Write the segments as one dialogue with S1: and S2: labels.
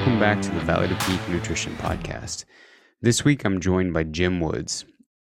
S1: Welcome back to the Valley to Peak Nutrition Podcast. This week I'm joined by Jim Woods.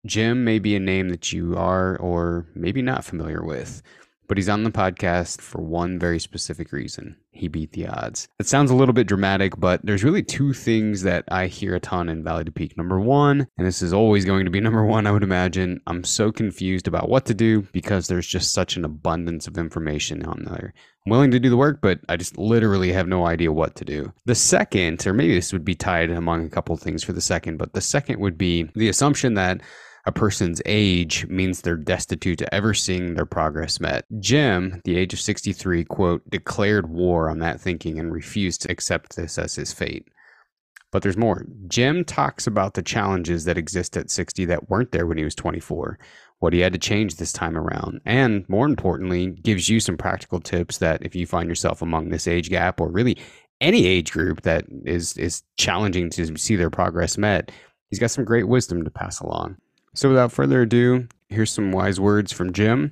S1: Jim may be a name that you are or maybe not familiar with, but he's on the podcast for one very specific reason. He beat the odds. It sounds a little bit dramatic, but there's really two things that I hear a ton in Valley to Peak. Number one, and this is always going to be number one, I would imagine, I'm so confused about what to do because there's just such an abundance of information on there. I'm willing to do the work, but I just literally have no idea what to do. The second, or maybe this would be tied among a couple things for the second, but the second would be the assumption that a person's age means they're destitute to ever seeing their progress met. Jim, the age of 63, quote, declared war on that thinking and refused to accept this as his fate. But there's more. Jim talks about the challenges that exist at 60 that weren't there when he was 24, what he had to change this time around, and more importantly, gives you some practical tips that if you find yourself among this age gap or really any age group that is is challenging to see their progress met, he's got some great wisdom to pass along. So without further ado, here's some wise words from Jim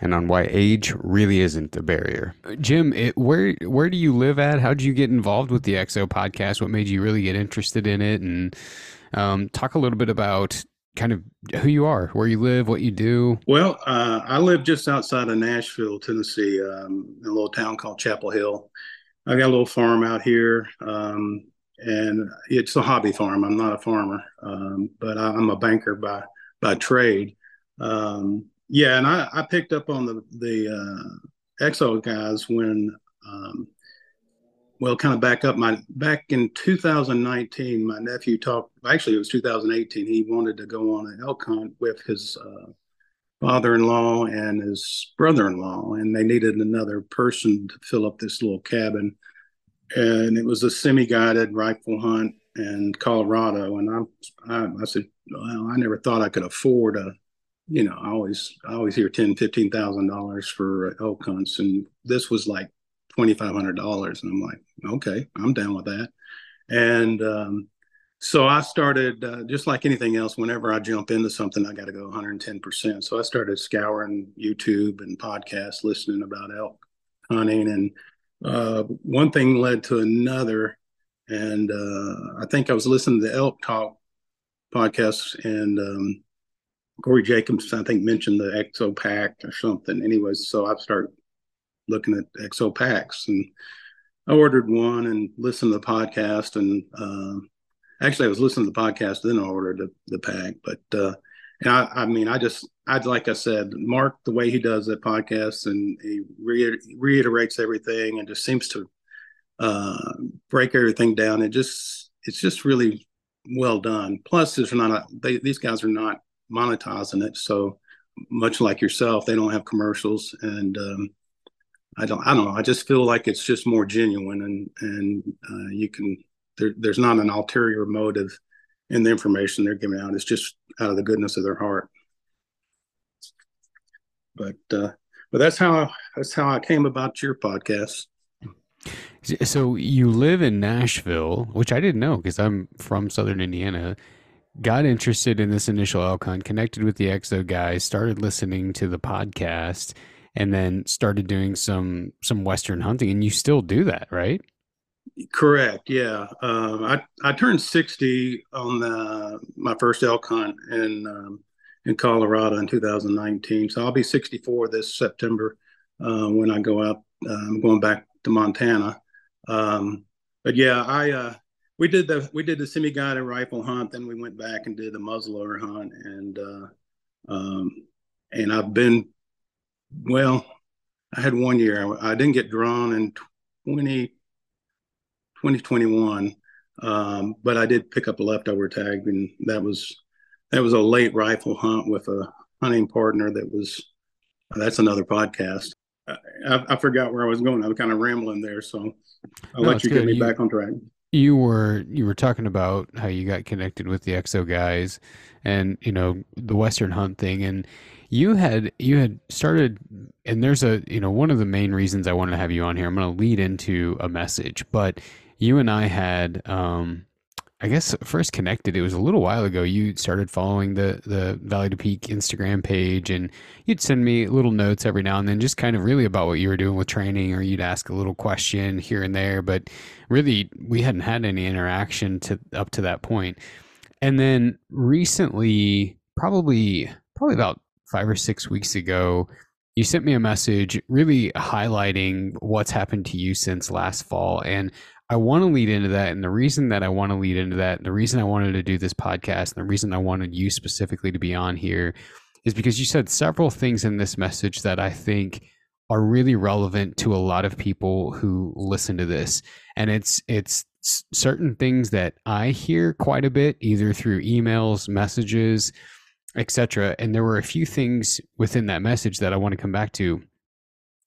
S1: and on why age really isn't a barrier. Jim, it, where where do you live at? How did you get involved with the EXO podcast? What made you really get interested in it? And um, talk a little bit about kind of who you are, where you live, what you do.
S2: Well, uh, I live just outside of Nashville, Tennessee, um, in a little town called Chapel Hill. I got a little farm out here. Um, and it's a hobby farm. I'm not a farmer, um, but I, am a banker by by trade. Um, yeah, and I, I, picked up on the the uh, Exo guys when, um, well, kind of back up my back in 2019. My nephew talked. Actually, it was 2018. He wanted to go on an elk hunt with his uh, father-in-law and his brother-in-law, and they needed another person to fill up this little cabin. And it was a semi-guided rifle hunt in Colorado, and I, I, I said, well, I never thought I could afford a, you know, I always, I always hear ten, fifteen thousand dollars for elk hunts, and this was like twenty five hundred dollars, and I'm like, okay, I'm down with that, and um, so I started uh, just like anything else. Whenever I jump into something, I got to go 110 percent. So I started scouring YouTube and podcasts, listening about elk hunting, and uh, one thing led to another and uh, I think I was listening to the Elk Talk podcast, and um, Corey Jacobs, I think, mentioned the Exo Pack or something. Anyways, so I started looking at Exo Packs, and I ordered one and listened to the podcast. And uh, actually, I was listening to the podcast, then I ordered the, the pack. But uh, and I, I mean, I just, I'd like I said, Mark, the way he does the podcast, and he re- reiterates everything, and just seems to uh, break everything down. It just it's just really well done. Plus, there's not a, they, these guys are not monetizing it, so much like yourself, they don't have commercials, and um, I don't I don't know. I just feel like it's just more genuine, and and uh, you can there, there's not an ulterior motive in the information they're giving out. It's just out of the goodness of their heart. But uh, but that's how that's how I came about your podcast.
S1: So you live in Nashville, which I didn't know because I'm from Southern Indiana. Got interested in this initial elk hunt, connected with the Exo guys, started listening to the podcast, and then started doing some some Western hunting. And you still do that, right?
S2: Correct. Yeah. Um, I I turned sixty on the my first elk hunt in um, in Colorado in 2019. So I'll be 64 this September uh, when I go out. Uh, I'm going back to Montana. Um, but yeah, I uh, we did the we did the semi-guided rifle hunt, then we went back and did the muzzleloader hunt, and uh, um, and I've been well. I had one year. I, didn't get drawn in 20, 2021, um, but I did pick up a leftover tag, and that was that was a late rifle hunt with a hunting partner that was. That's another podcast. I, I, forgot where I was going. I was kind of rambling there, so I'll no, let you good. get me you, back on track.
S1: You were you were talking about how you got connected with the Exo guys, and you know the Western Hunt thing, and you had you had started, and there's a you know one of the main reasons I wanted to have you on here. I'm going to lead into a message, but you and I had um, I guess first connected, it was a little while ago. You started following the the Valley to Peak Instagram page, and you'd send me little notes every now and then, just kind of really about what you were doing with training, or you'd ask a little question here and there. But really, we hadn't had any interaction to up to that point. And then recently, probably probably about five or six weeks ago, you sent me a message really highlighting what's happened to you since last fall. And I want to lead into that. And the reason that I want to lead into that, the reason I wanted to do this podcast, and the reason I wanted you specifically to be on here is because you said several things in this message that I think are really relevant to a lot of people who listen to this. And it's it's certain things that I hear quite a bit either through emails, messages, etc. And there were a few things within that message that I want to come back to.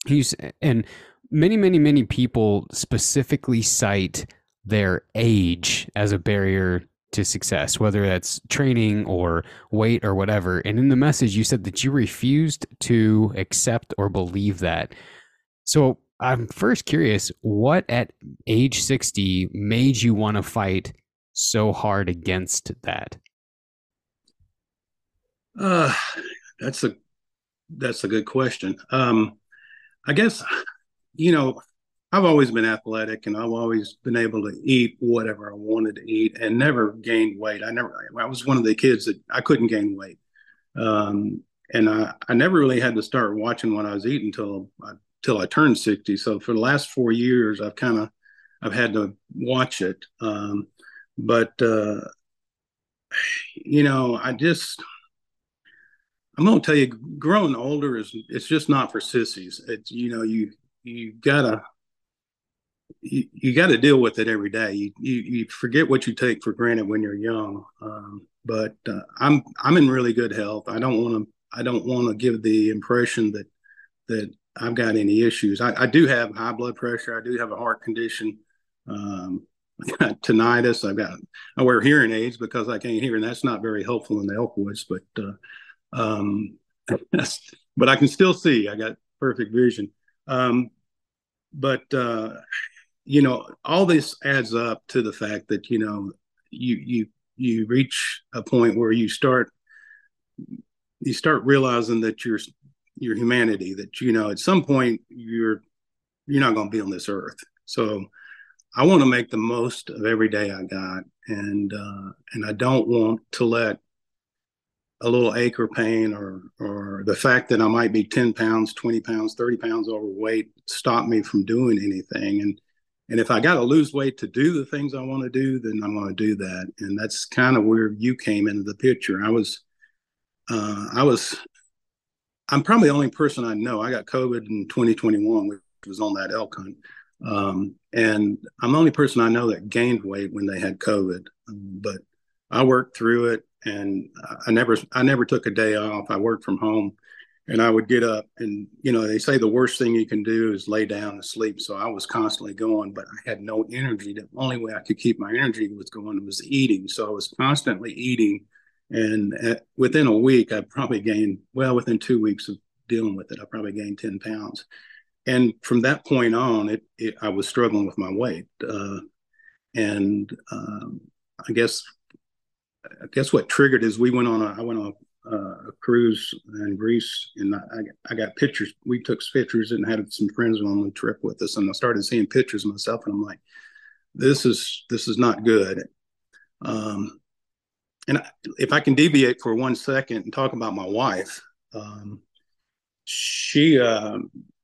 S1: He's and many, many, many people specifically cite their age as a barrier to success, whether that's training or weight or whatever. And in the message, you said that you refused to accept or believe that. So I'm first curious what at age 60 made you want to fight so hard against that?
S2: Uh, that's a that's a good question. Um, I guess you know, I've always been athletic and I've always been able to eat whatever I wanted to eat and never gained weight. I never, I was one of the kids that I couldn't gain weight. Um, and I, I never really had to start watching what I was eating until I, until I turned 60. So for the last four years, I've kind of, I've had to watch it. Um, but, uh, you know, I just, I'm going to tell you, growing older is, it's just not for sissies. It's, you know, you, you gotta you, you got to deal with it every day. You, you, you forget what you take for granted when you're young. Um, but uh, I'm I'm in really good health. I don't want to I don't want to give the impression that that I've got any issues. I, I, do have high blood pressure. I do have a heart condition. Um, I got tinnitus. I've got I wear hearing aids because I can't hear, and that's not very helpful in the elk woods. But uh, um, but I can still see. I got perfect vision. Um, but uh, you know, all this adds up to the fact that you know you you you reach a point where you start you start realizing that your your humanity that you know at some point you're you're not going to be on this earth. So i want to make the most of every day i got and uh and i don't want to let a little ache or pain or or the fact that I might be 10 pounds, 20 pounds, 30 pounds overweight stop me from doing anything. And and if I got to lose weight to do the things I want to do, then I'm going to do that. And that's kind of where you came into the picture. I was uh, I was I'm probably the only person I know. I got COVID in 2021, which was on that elk hunt. Um, and I'm the only person I know that gained weight when they had COVID. Um, but I worked through it and I never I never took a day off. I worked from home, and I would get up and you know they say the worst thing you can do is lay down and sleep. So I was constantly going, but I had no energy. The only way I could keep my energy was going was eating. So I was constantly eating, and at, within a week I probably gained well within two weeks of dealing with it I probably gained ten pounds. And from that point on, it, it I was struggling with my weight, uh, and um, I guess I guess what triggered is we went on a I went on a, a cruise in Greece and I, I got pictures. We took pictures and had some friends on the trip with us, and I started seeing pictures of myself, and I'm like, this is this is not good. Um, and if I can deviate for one second and talk about my wife, um, she uh,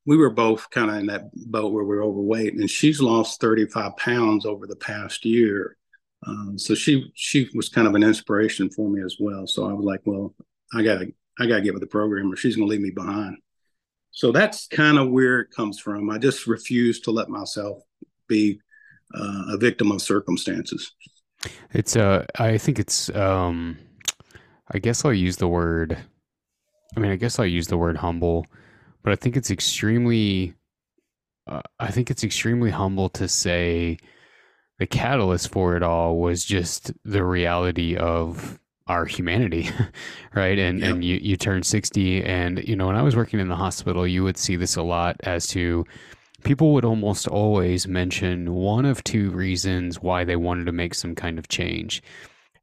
S2: we were both kind of in that boat where we are overweight, and she's lost 35 pounds over the past year um, so she she was kind of an inspiration for me as well. So I was like, well, I gotta I gotta get with the program, or she's gonna leave me behind. So that's kind of where it comes from. I just refuse to let myself be uh, a victim of circumstances.
S1: It's uh, I think it's um, I guess I'll use the word. I mean, I guess I'll use the word humble, but I think it's extremely. Uh, I think it's extremely humble to say the catalyst for it all was just the reality of our humanity right and yep. and you you turn 60 and you know when i was working in the hospital you would see this a lot as to people would almost always mention one of two reasons why they wanted to make some kind of change.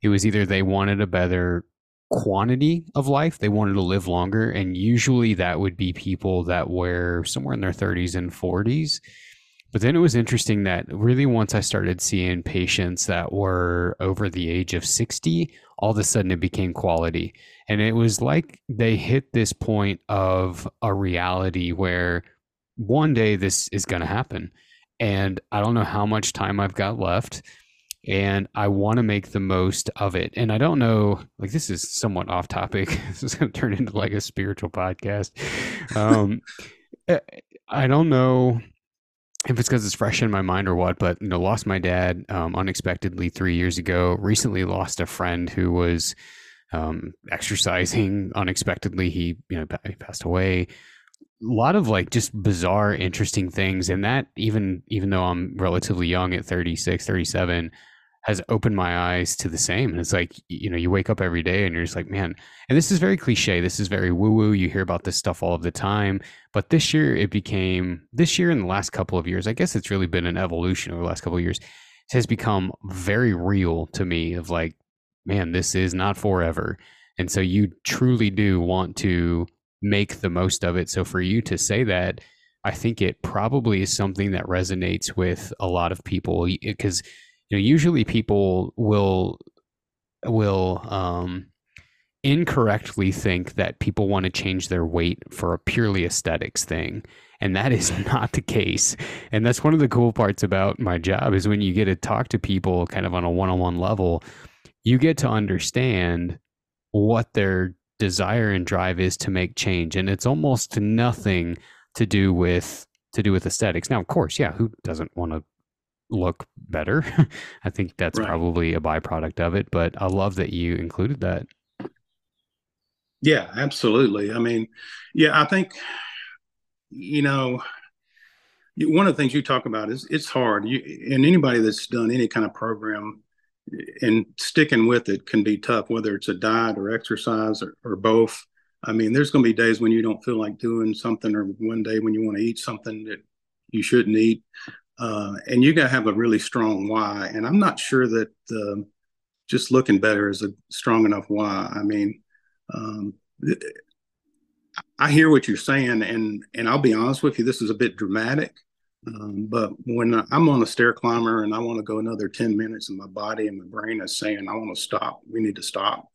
S1: It was either they wanted a better quantity of life, they wanted to live longer, and usually that would be people that were somewhere in their 30s and 40s. But then it was interesting that really once I started seeing patients that were over the age of 60, all of a sudden it became quality. And it was like they hit this point of a reality where one day this is going to happen. And I don't know how much time I've got left. And I want to make the most of it. And I don't know, like, this is somewhat off topic. this is going to turn into like a spiritual podcast. Um, eh, I don't know if it's because it's fresh in my mind or what, but you know, lost my dad um, unexpectedly three years ago. Recently lost a friend who was um, exercising unexpectedly. He you know he passed away a lot of like just bizarre interesting things and that even even though i'm relatively young at 36 37 has opened my eyes to the same and it's like you know you wake up every day and you're just like man and this is very cliche this is very woo woo you hear about this stuff all of the time but this year it became this year in the last couple of years i guess it's really been an evolution over the last couple of years has become very real to me of like man this is not forever and so you truly do want to make the most of it. So for you to say that, I think it probably is something that resonates with a lot of people because you know usually people will will um, incorrectly think that people want to change their weight for a purely aesthetics thing and that is not the case. And that's one of the cool parts about my job is when you get to talk to people kind of on a one-on-one level you get to understand what they're desire and drive is to make change and it's almost nothing to do with to do with aesthetics. Now of course yeah who doesn't want to look better i think that's right. probably a byproduct of it but i love that you included that
S2: yeah absolutely i mean yeah i think you know one of the things you talk about is it's hard you, and anybody that's done any kind of program and sticking with it can be tough, whether it's a diet or exercise or, or both. I mean, there's going to be days when you don't feel like doing something, or one day when you want to eat something that you shouldn't eat. Uh, and you got to have a really strong why. And I'm not sure that uh, just looking better is a strong enough why. I mean, um, I hear what you're saying, and and I'll be honest with you, this is a bit dramatic. Um, but when I'm on a stair climber and I want to go another 10 minutes and my body and my brain is saying, I want to stop, we need to stop.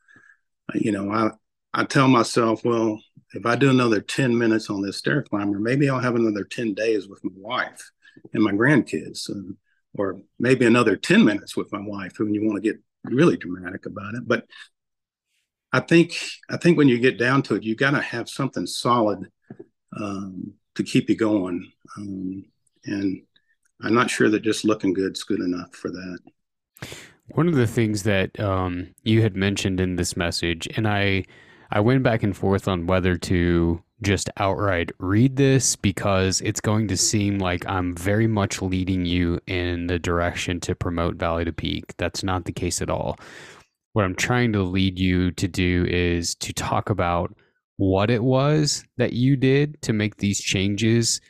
S2: Uh, you know, I, I tell myself, well, if I do another 10 minutes on this stair climber, maybe I'll have another 10 days with my wife and my grandkids, uh, or maybe another 10 minutes with my wife when you want to get really dramatic about it. But I think, I think when you get down to it, you got to have something solid um, to keep you going. Um, and I'm not sure that just looking good is good enough for that.
S1: One of the things that um, you had mentioned in this message, and I, I went back and forth on whether to just outright read this because it's going to seem like I'm very much leading you in the direction to promote Valley to Peak. That's not the case at all. What I'm trying to lead you to do is to talk about what it was that you did to make these changes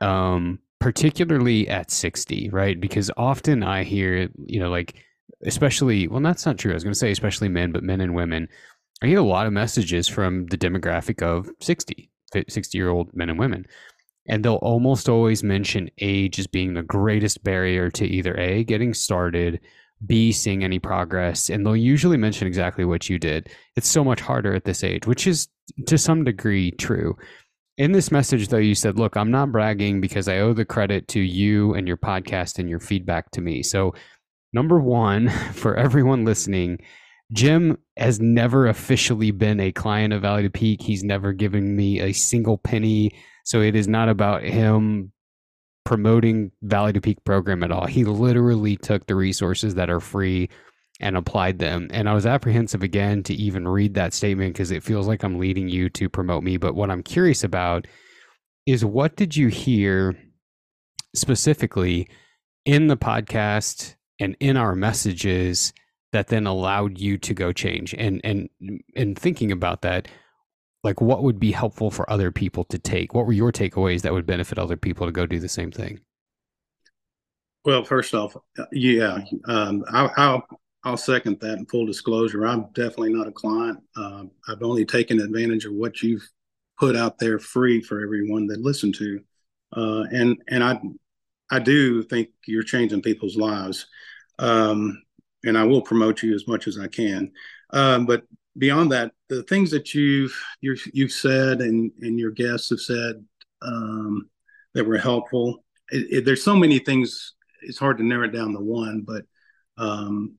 S1: um, particularly at 60, right? Because often I hear, you know, like, especially, well, that's not true. I was going to say, especially men, but men and women. I get a lot of messages from the demographic of 60, 60 year old men and women. And they'll almost always mention age as being the greatest barrier to either A, getting started, B, seeing any progress. And they'll usually mention exactly what you did. It's so much harder at this age, which is to some degree true. In this message, though, you said, Look, I'm not bragging because I owe the credit to you and your podcast and your feedback to me. So, number one, for everyone listening, Jim has never officially been a client of Valley to Peak. He's never given me a single penny. So, it is not about him promoting Valley to Peak program at all. He literally took the resources that are free and applied them. And I was apprehensive again to even read that statement because it feels like I'm leading you to promote me. But what I'm curious about is what did you hear specifically in the podcast and in our messages that then allowed you to go change? And and and thinking about that, like what would be helpful for other people to take? What were your takeaways that would benefit other people to go do the same thing?
S2: Well, first off, yeah, um, I, I'll I'll second that. In full disclosure, I'm definitely not a client. Uh, I've only taken advantage of what you've put out there free for everyone that listen to, uh, and and I I do think you're changing people's lives, um, and I will promote you as much as I can. Um, but beyond that, the things that you've you have said and and your guests have said um, that were helpful. It, it, there's so many things. It's hard to narrow it down to one, but um,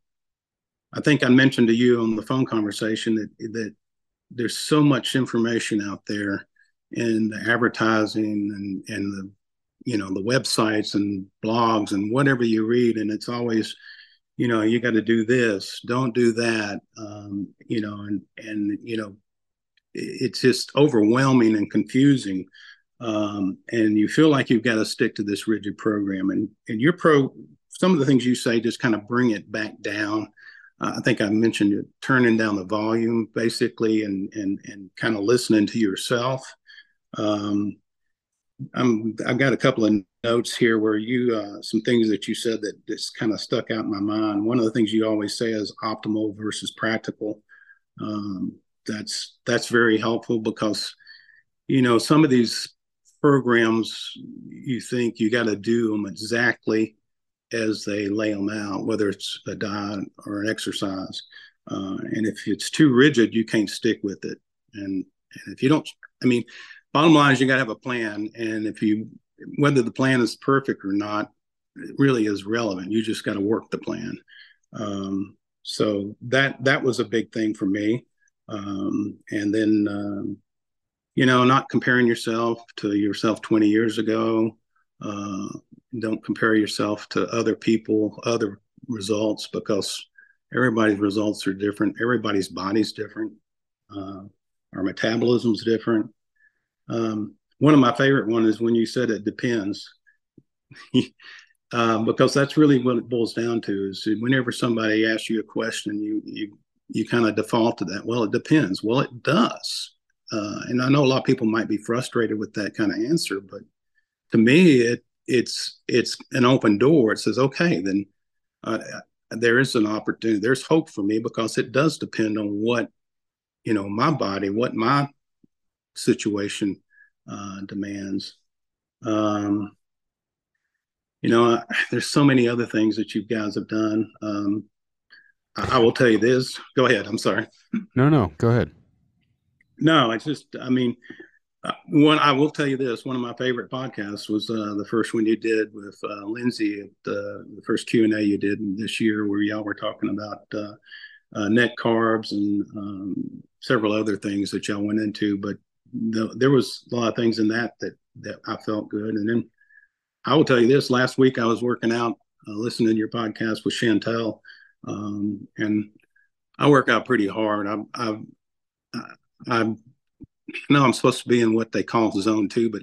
S2: I think I mentioned to you on the phone conversation that that there's so much information out there in the advertising and and the you know the websites and blogs and whatever you read and it's always you know you got to do this don't do that um, you know and and you know it's just overwhelming and confusing um, and you feel like you've got to stick to this rigid program and and your pro some of the things you say just kind of bring it back down I think I mentioned turning down the volume basically and and and kind of listening to yourself. Um, I'm I've got a couple of notes here where you uh, some things that you said that just kind of stuck out in my mind. One of the things you always say is optimal versus practical. Um, that's that's very helpful because you know some of these programs you think you got to do them exactly as they lay them out, whether it's a diet or an exercise. Uh, and if it's too rigid, you can't stick with it. And, and if you don't, I mean, bottom line is you got to have a plan. And if you, whether the plan is perfect or not, it really is relevant. You just got to work the plan. Um, so that that was a big thing for me. Um, and then, um, you know, not comparing yourself to yourself 20 years ago. Uh, don't compare yourself to other people, other results, because everybody's results are different. Everybody's body's different. Uh, our metabolism's different. Um, one of my favorite one is when you said it depends, um, because that's really what it boils down to. Is whenever somebody asks you a question, you you you kind of default to that. Well, it depends. Well, it does. Uh, and I know a lot of people might be frustrated with that kind of answer, but to me, it it's it's an open door. It says, okay, then uh, there is an opportunity. There's hope for me because it does depend on what you know my body, what my situation uh, demands. Um, you know, there's so many other things that you guys have done. Um, I, I will tell you this. Go ahead. I'm sorry.
S1: No, no, go ahead.
S2: No, it's just, I mean, uh, one, I will tell you this: one of my favorite podcasts was uh, the first one you did with uh, Lindsay, at the, the first Q and A you did this year, where y'all were talking about uh, uh, net carbs and um, several other things that y'all went into. But the, there was a lot of things in that that that I felt good. And then I will tell you this: last week I was working out, uh, listening to your podcast with Chantel, um, and I work out pretty hard. I, I, I, no, I'm supposed to be in what they call zone two, but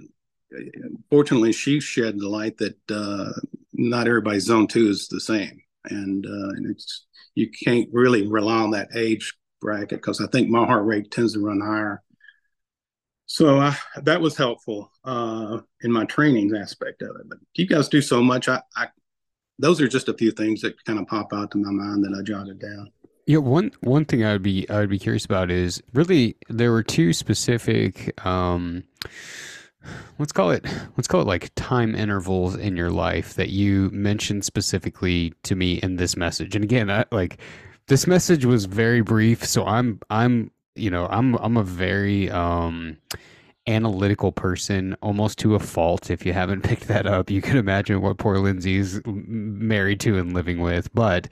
S2: fortunately, she shed the light that uh, not everybody's zone two is the same, and, uh, and it's you can't really rely on that age bracket because I think my heart rate tends to run higher. So I, that was helpful uh, in my training aspect of it. But you guys do so much. I, I those are just a few things that kind of pop out to my mind that I jotted down.
S1: Yeah, one one thing I would be I would be curious about is really there were two specific um let's call it let's call it like time intervals in your life that you mentioned specifically to me in this message. And again, I, like this message was very brief, so I'm I'm you know, I'm I'm a very um analytical person almost to a fault if you haven't picked that up you can imagine what poor lindsay's married to and living with but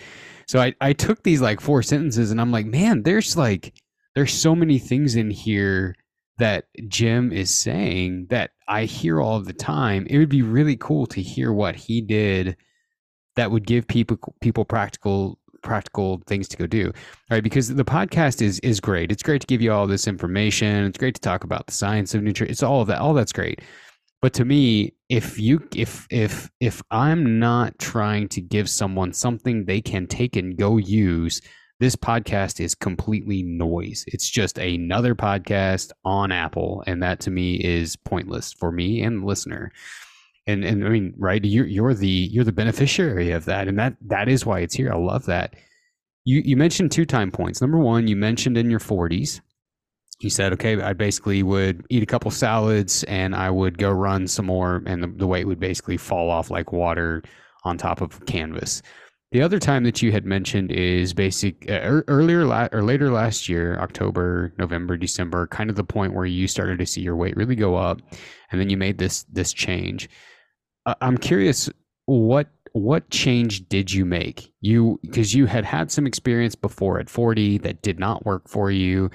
S1: so I, I took these like four sentences and I'm like, man, there's like there's so many things in here that Jim is saying that I hear all the time. It would be really cool to hear what he did that would give people people practical practical things to go do. Right? Because the podcast is is great. It's great to give you all this information. It's great to talk about the science of nutrition. It's all of that. All that's great. But to me, if you if if if I'm not trying to give someone something they can take and go use this podcast is completely noise. It's just another podcast on Apple, and that to me is pointless for me and the listener. And and I mean, right? You're you're the you're the beneficiary of that, and that that is why it's here. I love that. You you mentioned two time points. Number one, you mentioned in your 40s. You said, okay, I basically would eat a couple salads and I would go run some more, and the, the weight would basically fall off like water on top of canvas. The other time that you had mentioned is basic uh, earlier la- or later last year, October, November, December, kind of the point where you started to see your weight really go up, and then you made this this change. I'm curious what what change did you make? You because you had had some experience before at 40 that did not work for you.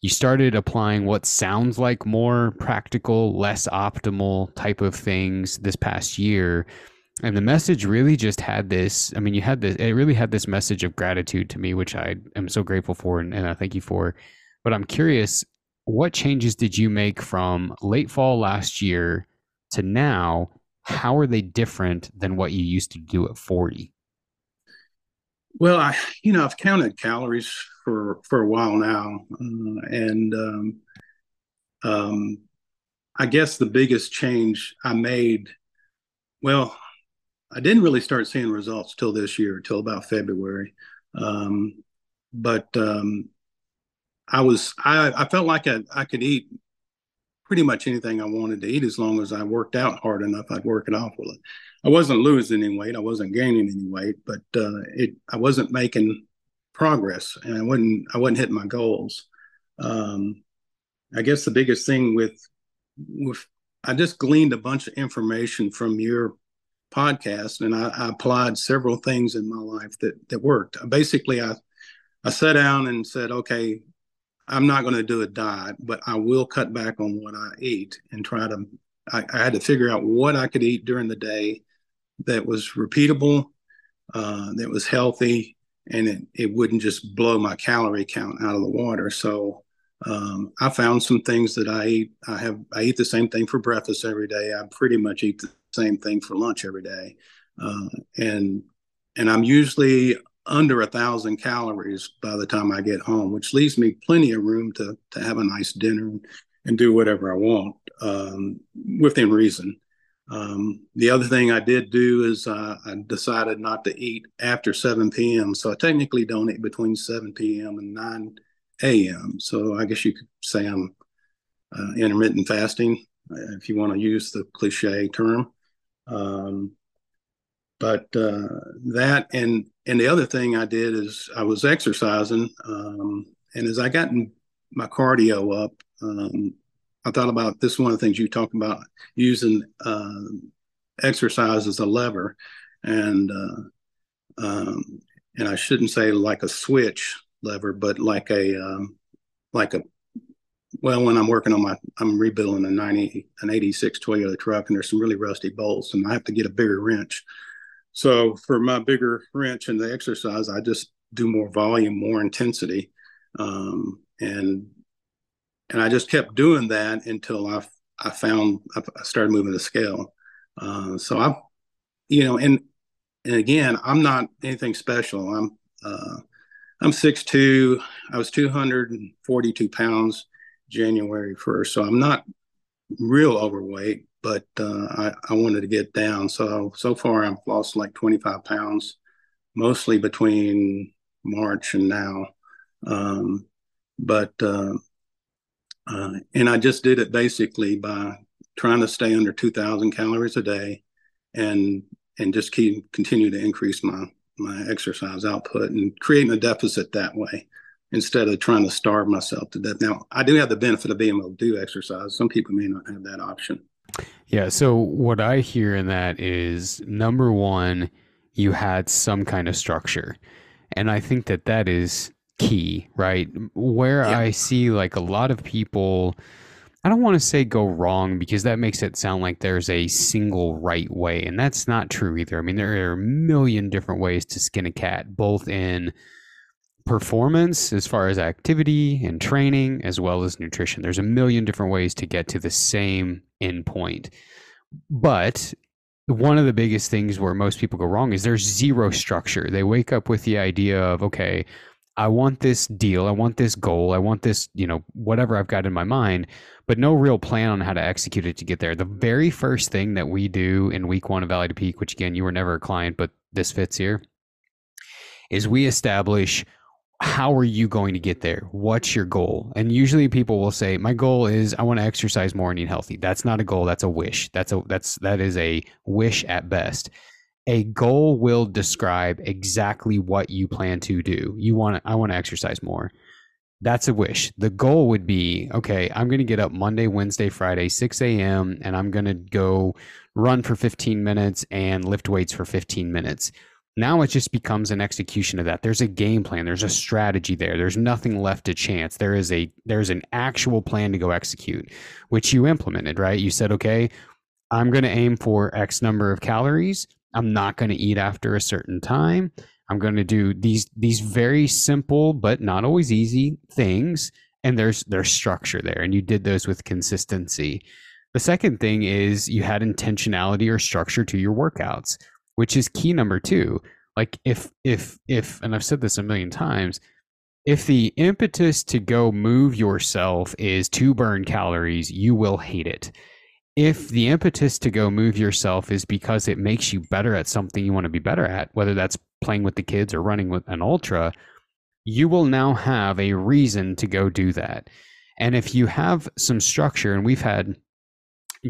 S1: You started applying what sounds like more practical, less optimal type of things this past year and the message really just had this i mean you had this it really had this message of gratitude to me which i am so grateful for and, and i thank you for but i'm curious what changes did you make from late fall last year to now how are they different than what you used to do at 40
S2: well i you know i've counted calories for for a while now uh, and um, um, i guess the biggest change i made well I didn't really start seeing results till this year, till about February. Um, but um, I was I, I felt like I, I could eat pretty much anything I wanted to eat as long as I worked out hard enough. I'd work it off with it. I wasn't losing any weight. I wasn't gaining any weight, but uh, it I wasn't making progress, and I wasn't I wasn't hitting my goals. Um, I guess the biggest thing with with I just gleaned a bunch of information from your podcast, and I, I, applied several things in my life that that worked. Basically, I I sat down and said, okay, I'm not going to do a diet, but I will cut back on what I eat and try to. I, I had to figure out what I could eat during the day that was repeatable, uh, that was healthy, and it, it wouldn't just blow my calorie count out of the water. So um, I found some things that I eat. I have I eat the same thing for breakfast every day. I pretty much eat the same thing for lunch every day, uh, and and I'm usually under a thousand calories by the time I get home, which leaves me plenty of room to to have a nice dinner and do whatever I want um, within reason. Um, the other thing I did do is uh, I decided not to eat after 7 p.m. So I technically don't eat between 7 p.m. and 9 a.m. So I guess you could say I'm uh, intermittent fasting, uh, if you want to use the cliche term. Um, but uh, that and and the other thing I did is I was exercising, um, and as I got my cardio up, um, I thought about this. one of the things you talked about using uh, exercise as a lever, and uh, um, and I shouldn't say like a switch lever, but like a um, like a well, when I'm working on my, I'm rebuilding a 90, an 86 Toyota truck, and there's some really rusty bolts, and I have to get a bigger wrench. So for my bigger wrench and the exercise, I just do more volume, more intensity, um, and and I just kept doing that until I I found I started moving the scale. Uh, so I, you know, and and again, I'm not anything special. I'm uh, I'm 6'2". I was 242 pounds January 1st. So I'm not real overweight, but uh, I, I wanted to get down. So, so far I've lost like 25 pounds, mostly between March and now. Um, but, uh, uh, and I just did it basically by trying to stay under 2000 calories a day and, and just keep continue to increase my, my exercise output and creating a deficit that way instead of trying to starve myself to death. Now, I do have the benefit of being able to do exercise. Some people may not have that option.
S1: Yeah. So, what I hear in that is number one, you had some kind of structure. And I think that that is key, right? Where yeah. I see like a lot of people, I don't want to say go wrong because that makes it sound like there's a single right way. And that's not true either. I mean, there are a million different ways to skin a cat, both in performance as far as activity and training as well as nutrition. There's a million different ways to get to the same endpoint. But one of the biggest things where most people go wrong is there's zero structure. They wake up with the idea of, okay, I want this deal, I want this goal, I want this, you know, whatever I've got in my mind, but no real plan on how to execute it to get there. The very first thing that we do in week one of Valley to Peak, which again, you were never a client, but this fits here, is we establish how are you going to get there? What's your goal? And usually people will say, my goal is I want to exercise more and eat healthy. That's not a goal. That's a wish. That's a, that's, that is a wish at best. A goal will describe exactly what you plan to do. You want to, I want to exercise more. That's a wish. The goal would be, okay, I'm going to get up Monday, Wednesday, Friday, 6 a.m. and I'm going to go run for 15 minutes and lift weights for 15 minutes now it just becomes an execution of that. There's a game plan. There's a strategy there. There's nothing left to chance. There is a there's an actual plan to go execute which you implemented right? You said okay i'm going to aim for x number of calories. I'm not going to eat after a certain time. I'm going to do these these very simple but not always easy things. And there's there's structure there and you did those with consistency. The second thing is you had intentionality or structure to your workouts which is key number two. Like if if if and I've said this a million times, if the impetus to go move yourself is to burn calories, you will hate it. If the impetus to go move yourself is because it makes you better at something you want to be better at, whether that's playing with the kids or running with an ultra, you will now have a reason to go do that. And if you have some structure, and we've had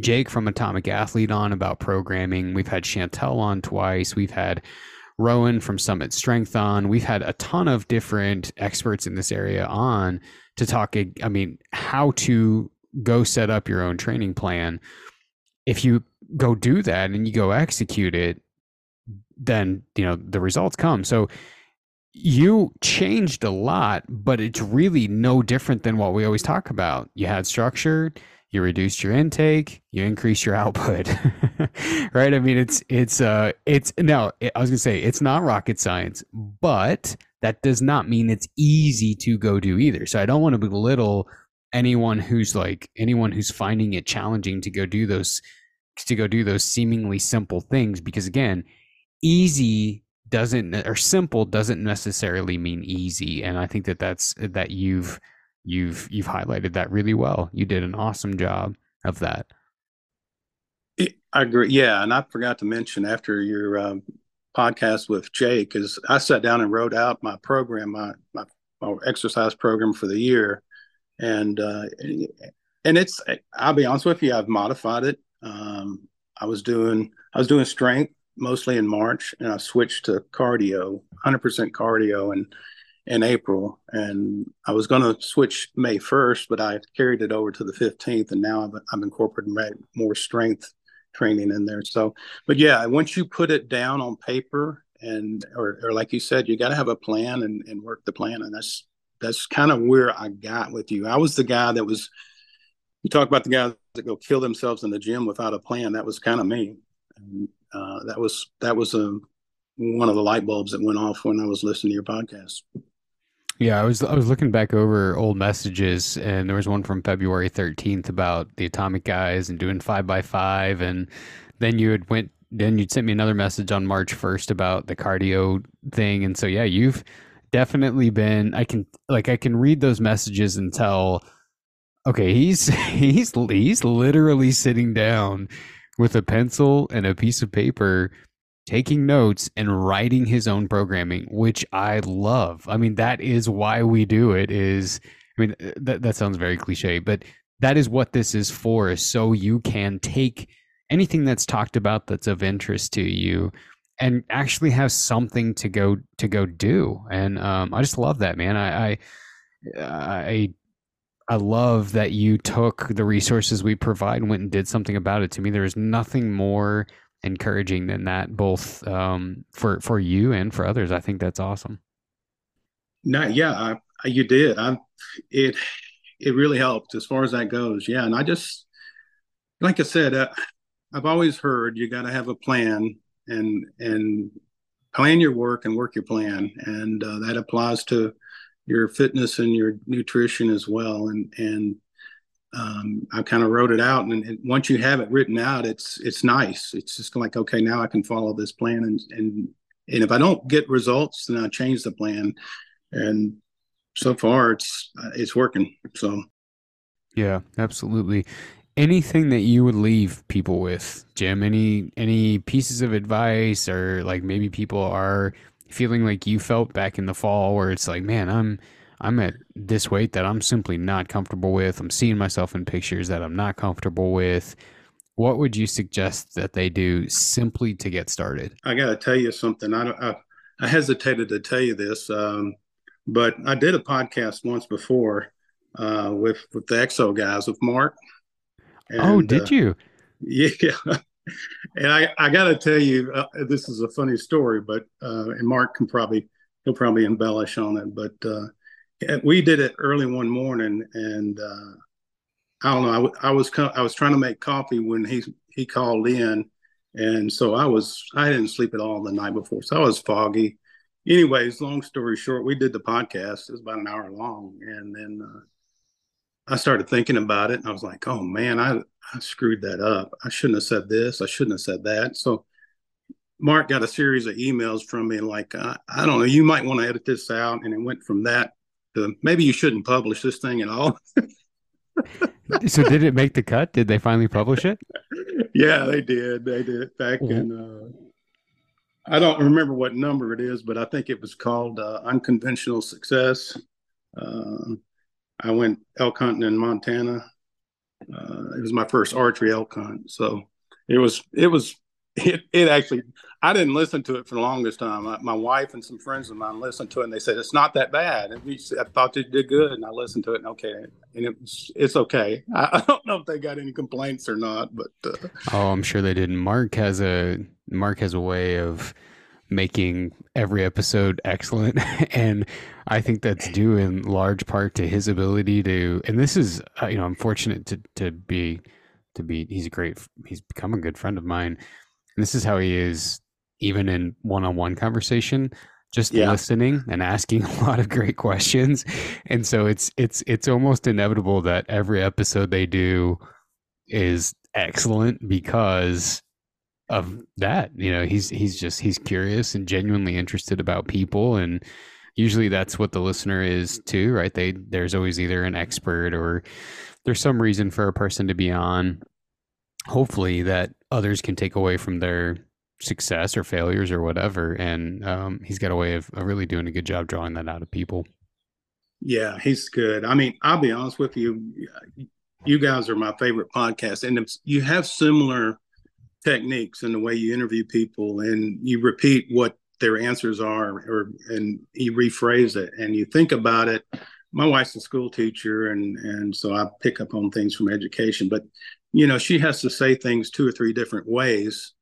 S1: Jake from Atomic Athlete on about programming. We've had Chantel on twice. We've had Rowan from Summit Strength on. We've had a ton of different experts in this area on to talk. I mean, how to go set up your own training plan. If you go do that and you go execute it, then you know the results come. So you changed a lot, but it's really no different than what we always talk about. You had structure, you reduced your intake, you increase your output. right? I mean, it's it's uh it's no, I was to say it's not rocket science, but that does not mean it's easy to go do either. So I don't want to belittle anyone who's like anyone who's finding it challenging to go do those to go do those seemingly simple things because again, easy doesn't or simple doesn't necessarily mean easy and I think that that's that you've you've you've highlighted that really well. You did an awesome job of that.
S2: I agree. Yeah, and I forgot to mention after your um, podcast with Jake is I sat down and wrote out my program, my my, my exercise program for the year, and uh, and it's I'll be honest with you, I've modified it. Um, I was doing I was doing strength mostly in March, and I switched to cardio, 100% cardio, and in April, and I was going to switch May 1st, but I carried it over to the 15th, and now I've, I've incorporated more strength training in there. So, but yeah, once you put it down on paper, and or, or like you said, you got to have a plan and, and work the plan, and that's that's kind of where I got with you. I was the guy that was. You talk about the guys that go kill themselves in the gym without a plan. That was kind of me. And, uh, that was that was a um, one of the light bulbs that went off when I was listening to your podcast.
S1: Yeah, I was I was looking back over old messages, and there was one from February thirteenth about the Atomic Guys and doing five by five, and then you had went then you'd sent me another message on March first about the cardio thing, and so yeah, you've definitely been. I can like I can read those messages and tell. Okay, he's he's he's literally sitting down with a pencil and a piece of paper taking notes and writing his own programming, which I love. I mean, that is why we do it is I mean, uh, that that sounds very cliche, but that is what this is for is so you can take anything that's talked about that's of interest to you and actually have something to go to go do. And um, I just love that, man. I, I I I love that you took the resources we provide and went and did something about it. To me, there is nothing more encouraging than that, both um, for for you and for others. I think that's awesome.
S2: No, yeah, I, you did. I it it really helped as far as that goes. Yeah, and I just like I said, uh, I've always heard you got to have a plan and and plan your work and work your plan, and uh, that applies to your fitness and your nutrition as well. And and um, I kind of wrote it out, and, and, once you have it written out, it's it's nice. It's just like okay, now I can follow this plan, and and and if I don't get results, then I change the plan. and so far it's it's working. So
S1: yeah, absolutely. Anything that you would leave people with, Jim? Any any pieces of advice, or like maybe people are feeling like you felt back in the fall, where it's like, man, I'm I'm at this weight that I'm simply not comfortable with. I'm seeing myself in pictures that I'm not comfortable with. What would you suggest that they do simply to get started?
S2: I got to tell you something. I, I, I hesitated to tell you this, um, but I did a podcast once before uh, with with the Exo guys with Mark.
S1: Oh, and, oh, did uh, you?
S2: Yeah. and I, I got to tell you, uh, this is a funny story, but uh, and Mark can probably he'll probably embellish on it, but uh, we did it early one morning, and uh, I don't know. I, I was I was trying to make coffee when he he called in, and so I was I didn't sleep at all the night before, so I was foggy. Anyways, long story short, we did the podcast. It was about an hour long, and then uh, I started thinking about it, and I was like, "Oh man, I I screwed that up. I shouldn't have said this. I shouldn't have said that." So Mark got a series of emails from me, like, uh, "I don't know, you might want to edit this out," and it went from that maybe you shouldn't publish this thing at all.
S1: so did it make the cut? Did they finally publish it?
S2: Yeah, they did. They did back in. Uh, I don't remember what number it is, but I think it was called uh, Unconventional Success. Uh, I went elk hunting in Montana. Uh, it was my first archery elk hunt, so it was it was it, it actually i didn't listen to it for the longest time. I, my wife and some friends of mine listened to it and they said it's not that bad. And we, i thought you did good and i listened to it and okay. And it's okay. I, I don't know if they got any complaints or not but uh,
S1: oh i'm sure they didn't. Mark has a mark has a way of making every episode excellent and i think that's due in large part to his ability to and this is uh, you know i'm fortunate to to be to be he's a great he's become a good friend of mine. And this is how he is even in one-on-one conversation just yeah. listening and asking a lot of great questions. And so it's it's it's almost inevitable that every episode they do is excellent because of that you know he's he's just he's curious and genuinely interested about people. And usually that's what the listener is too right? They there's always either an expert or there's some reason for a person to be on. Hopefully that others can take away from their success or failures or whatever. And um, he's got a way of, of really doing a good job drawing that out of people.
S2: Yeah, he's good. I mean, I'll be honest with you. You guys are my favorite podcast, and you have similar techniques in the way you interview people, and you repeat what their answers are, or and you rephrase it, and you think about it. My wife's a school teacher, and and so I pick up on things from education. But you know she has to say things two or three different ways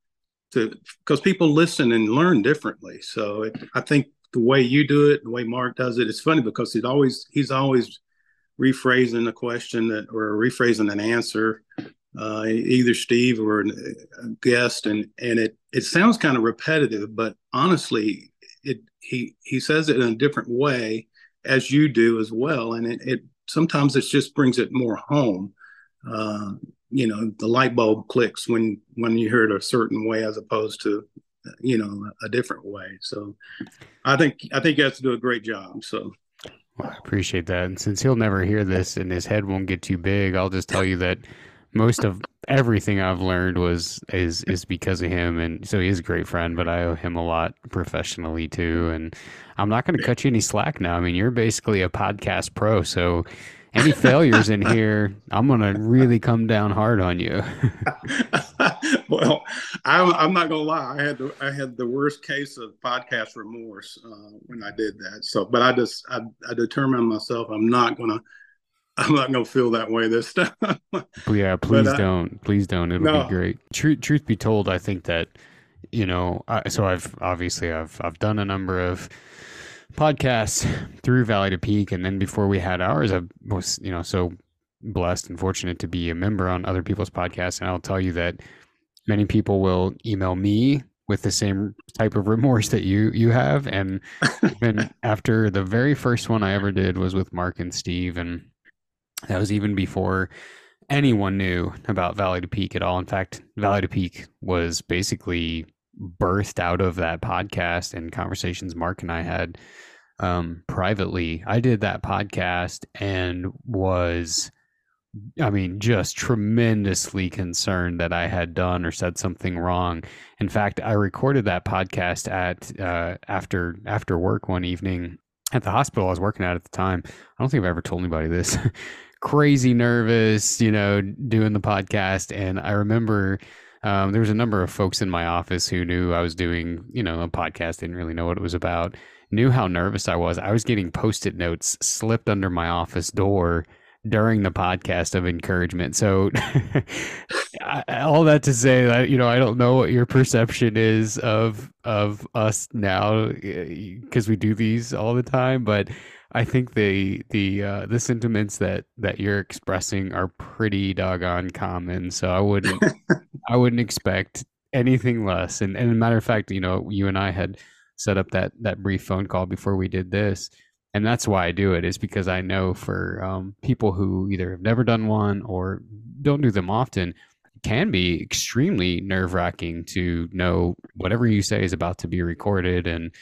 S2: to because people listen and learn differently. So it, i think the way you do it the way mark does it it's funny because he's always he's always rephrasing a question that or rephrasing an answer uh, either steve or a guest and and it it sounds kind of repetitive but honestly it he he says it in a different way as you do as well and it, it sometimes it just brings it more home. Uh, you know the light bulb clicks when when you hear it a certain way as opposed to you know a different way. So i think i think you have to do a great job. So
S1: well, i appreciate that. And since he'll never hear this and his head won't get too big i'll just tell you that most of everything i've learned was is is because of him. And so he's a great friend but i owe him a lot professionally too. And i'm not going to cut you any slack now. I mean you're basically a podcast pro. So any failures in here, I'm gonna really come down hard on you.
S2: well, I'm, I'm, not gonna lie. I had the, I had the worst case of podcast remorse uh, when I did that. So, but I just I, I determined myself I'm not gonna I'm not gonna feel that way this time.
S1: yeah, please but don't, I, please don't. It'll no. be great. Truth, truth be told, I think that you know. I, so I've obviously I've I've done a number of podcasts through Valley to Peak, and then before we had ours, I was you know so blessed and fortunate to be a member on other people's podcasts, and I'll tell you that many people will email me with the same type of remorse that you you have, and then after the very first one I ever did was with Mark and Steve, and that was even before anyone knew about Valley to Peak at all. In fact, Valley to Peak was basically birthed out of that podcast and conversations Mark and I had um, privately. I did that podcast and was, I mean, just tremendously concerned that I had done or said something wrong. In fact, I recorded that podcast at uh, after after work one evening at the hospital I was working at at the time. I don't think I've ever told anybody this. Crazy nervous, you know, doing the podcast, and I remember um, there was a number of folks in my office who knew I was doing, you know, a podcast, didn't really know what it was about, knew how nervous I was. I was getting post it notes slipped under my office door during the podcast of encouragement. So, all that to say that you know, I don't know what your perception is of of us now because we do these all the time, but I think the the uh, the sentiments that that you're expressing are pretty doggone common. So I wouldn't I wouldn't expect anything less. And and a matter of fact, you know, you and I had set up that that brief phone call before we did this, and that's why I do it is because I know for um, people who either have never done one or don't do them often, can be extremely nerve wracking to know whatever you say is about to be recorded. And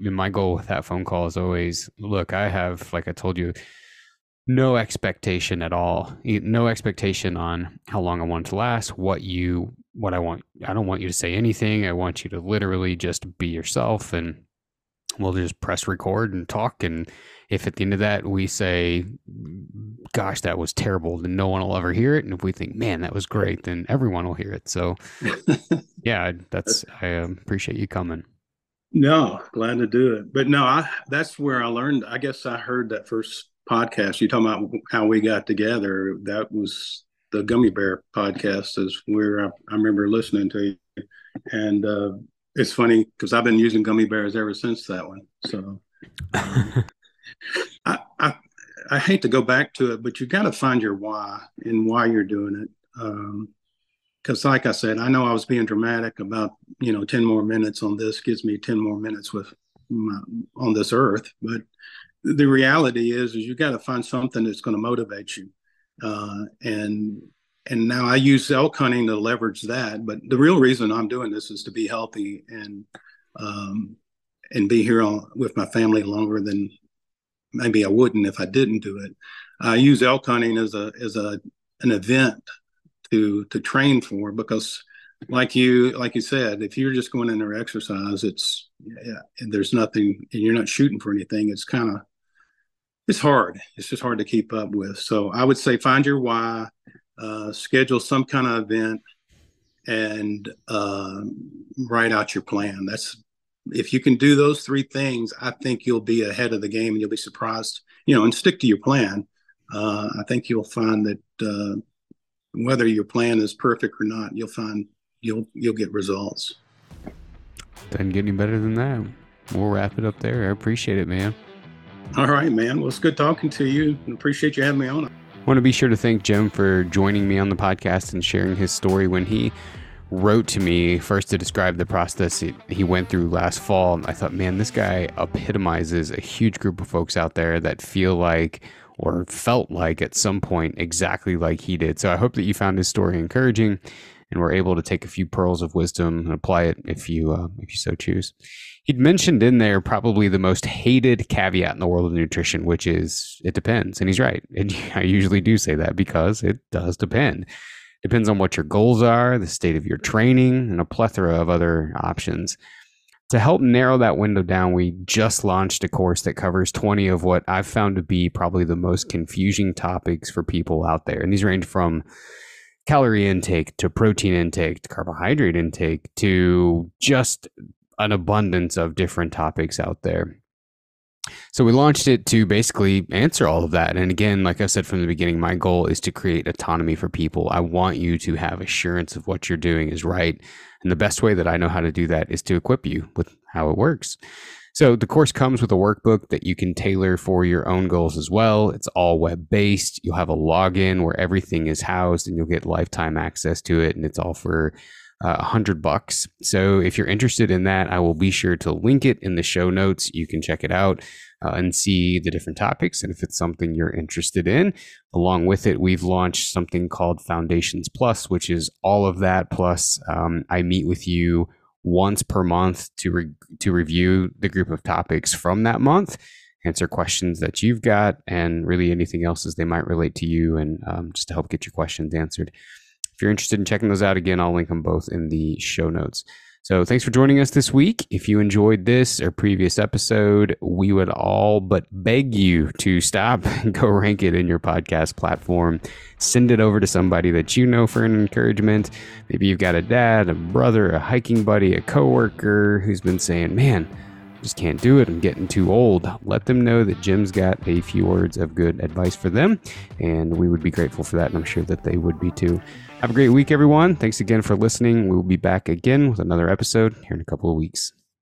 S1: my goal with that phone call is always look i have like i told you no expectation at all no expectation on how long i want it to last what you what i want i don't want you to say anything i want you to literally just be yourself and we'll just press record and talk and if at the end of that we say gosh that was terrible then no one will ever hear it and if we think man that was great then everyone will hear it so yeah that's i um, appreciate you coming
S2: no, glad to do it. But no, I that's where I learned. I guess I heard that first podcast you talking about how we got together. That was the Gummy Bear podcast. Is where I, I remember listening to you, and uh, it's funny because I've been using gummy bears ever since that one. So um, I, I I hate to go back to it, but you got to find your why and why you're doing it. Um, because like I said, I know I was being dramatic about you know ten more minutes on this gives me ten more minutes with my, on this earth, but the reality is is you got to find something that's going to motivate you, uh, and and now I use elk hunting to leverage that. But the real reason I'm doing this is to be healthy and um, and be here with my family longer than maybe I wouldn't if I didn't do it. I use elk hunting as a as a an event to to train for because like you like you said if you're just going in there exercise it's yeah there's nothing and you're not shooting for anything it's kind of it's hard it's just hard to keep up with so i would say find your why uh, schedule some kind of event and uh, write out your plan that's if you can do those three things i think you'll be ahead of the game and you'll be surprised you know and stick to your plan uh, i think you'll find that uh, whether your plan is perfect or not, you'll find you'll you'll get results.
S1: Doesn't get any better than that. We'll wrap it up there. I appreciate it, man.
S2: All right, man. Well, it's good talking to you. and Appreciate you having me on.
S1: I want to be sure to thank Jim for joining me on the podcast and sharing his story when he wrote to me first to describe the process he went through last fall. I thought, man, this guy epitomizes a huge group of folks out there that feel like or felt like at some point exactly like he did. So I hope that you found his story encouraging and were able to take a few pearls of wisdom and apply it if you uh, if you so choose. He'd mentioned in there probably the most hated caveat in the world of nutrition, which is it depends, and he's right. And I usually do say that because it does depend. Depends on what your goals are, the state of your training, and a plethora of other options to help narrow that window down, we just launched a course that covers 20 of what I've found to be probably the most confusing topics for people out there. And these range from calorie intake to protein intake to carbohydrate intake to just an abundance of different topics out there. So we launched it to basically answer all of that. And again, like I said from the beginning, my goal is to create autonomy for people. I want you to have assurance of what you're doing is right. And the best way that I know how to do that is to equip you with how it works. So the course comes with a workbook that you can tailor for your own goals as well. It's all web based. You'll have a login where everything is housed and you'll get lifetime access to it. And it's all for a uh, hundred bucks. So if you're interested in that, I will be sure to link it in the show notes. You can check it out uh, and see the different topics. And if it's something you're interested in, along with it, we've launched something called Foundations Plus, which is all of that. Plus, um, I meet with you once per month to re- to review the group of topics from that month, answer questions that you've got, and really anything else as they might relate to you, and um, just to help get your questions answered. If you're interested in checking those out, again, I'll link them both in the show notes. So thanks for joining us this week. If you enjoyed this or previous episode, we would all but beg you to stop and go rank it in your podcast platform. Send it over to somebody that you know for an encouragement. Maybe you've got a dad, a brother, a hiking buddy, a coworker who's been saying, "Man, just can't do it. I'm getting too old." Let them know that Jim's got a few words of good advice for them, and we would be grateful for that, and I'm sure that they would be too. Have a great week, everyone. Thanks again for listening. We will be back again with another episode here in a couple of weeks.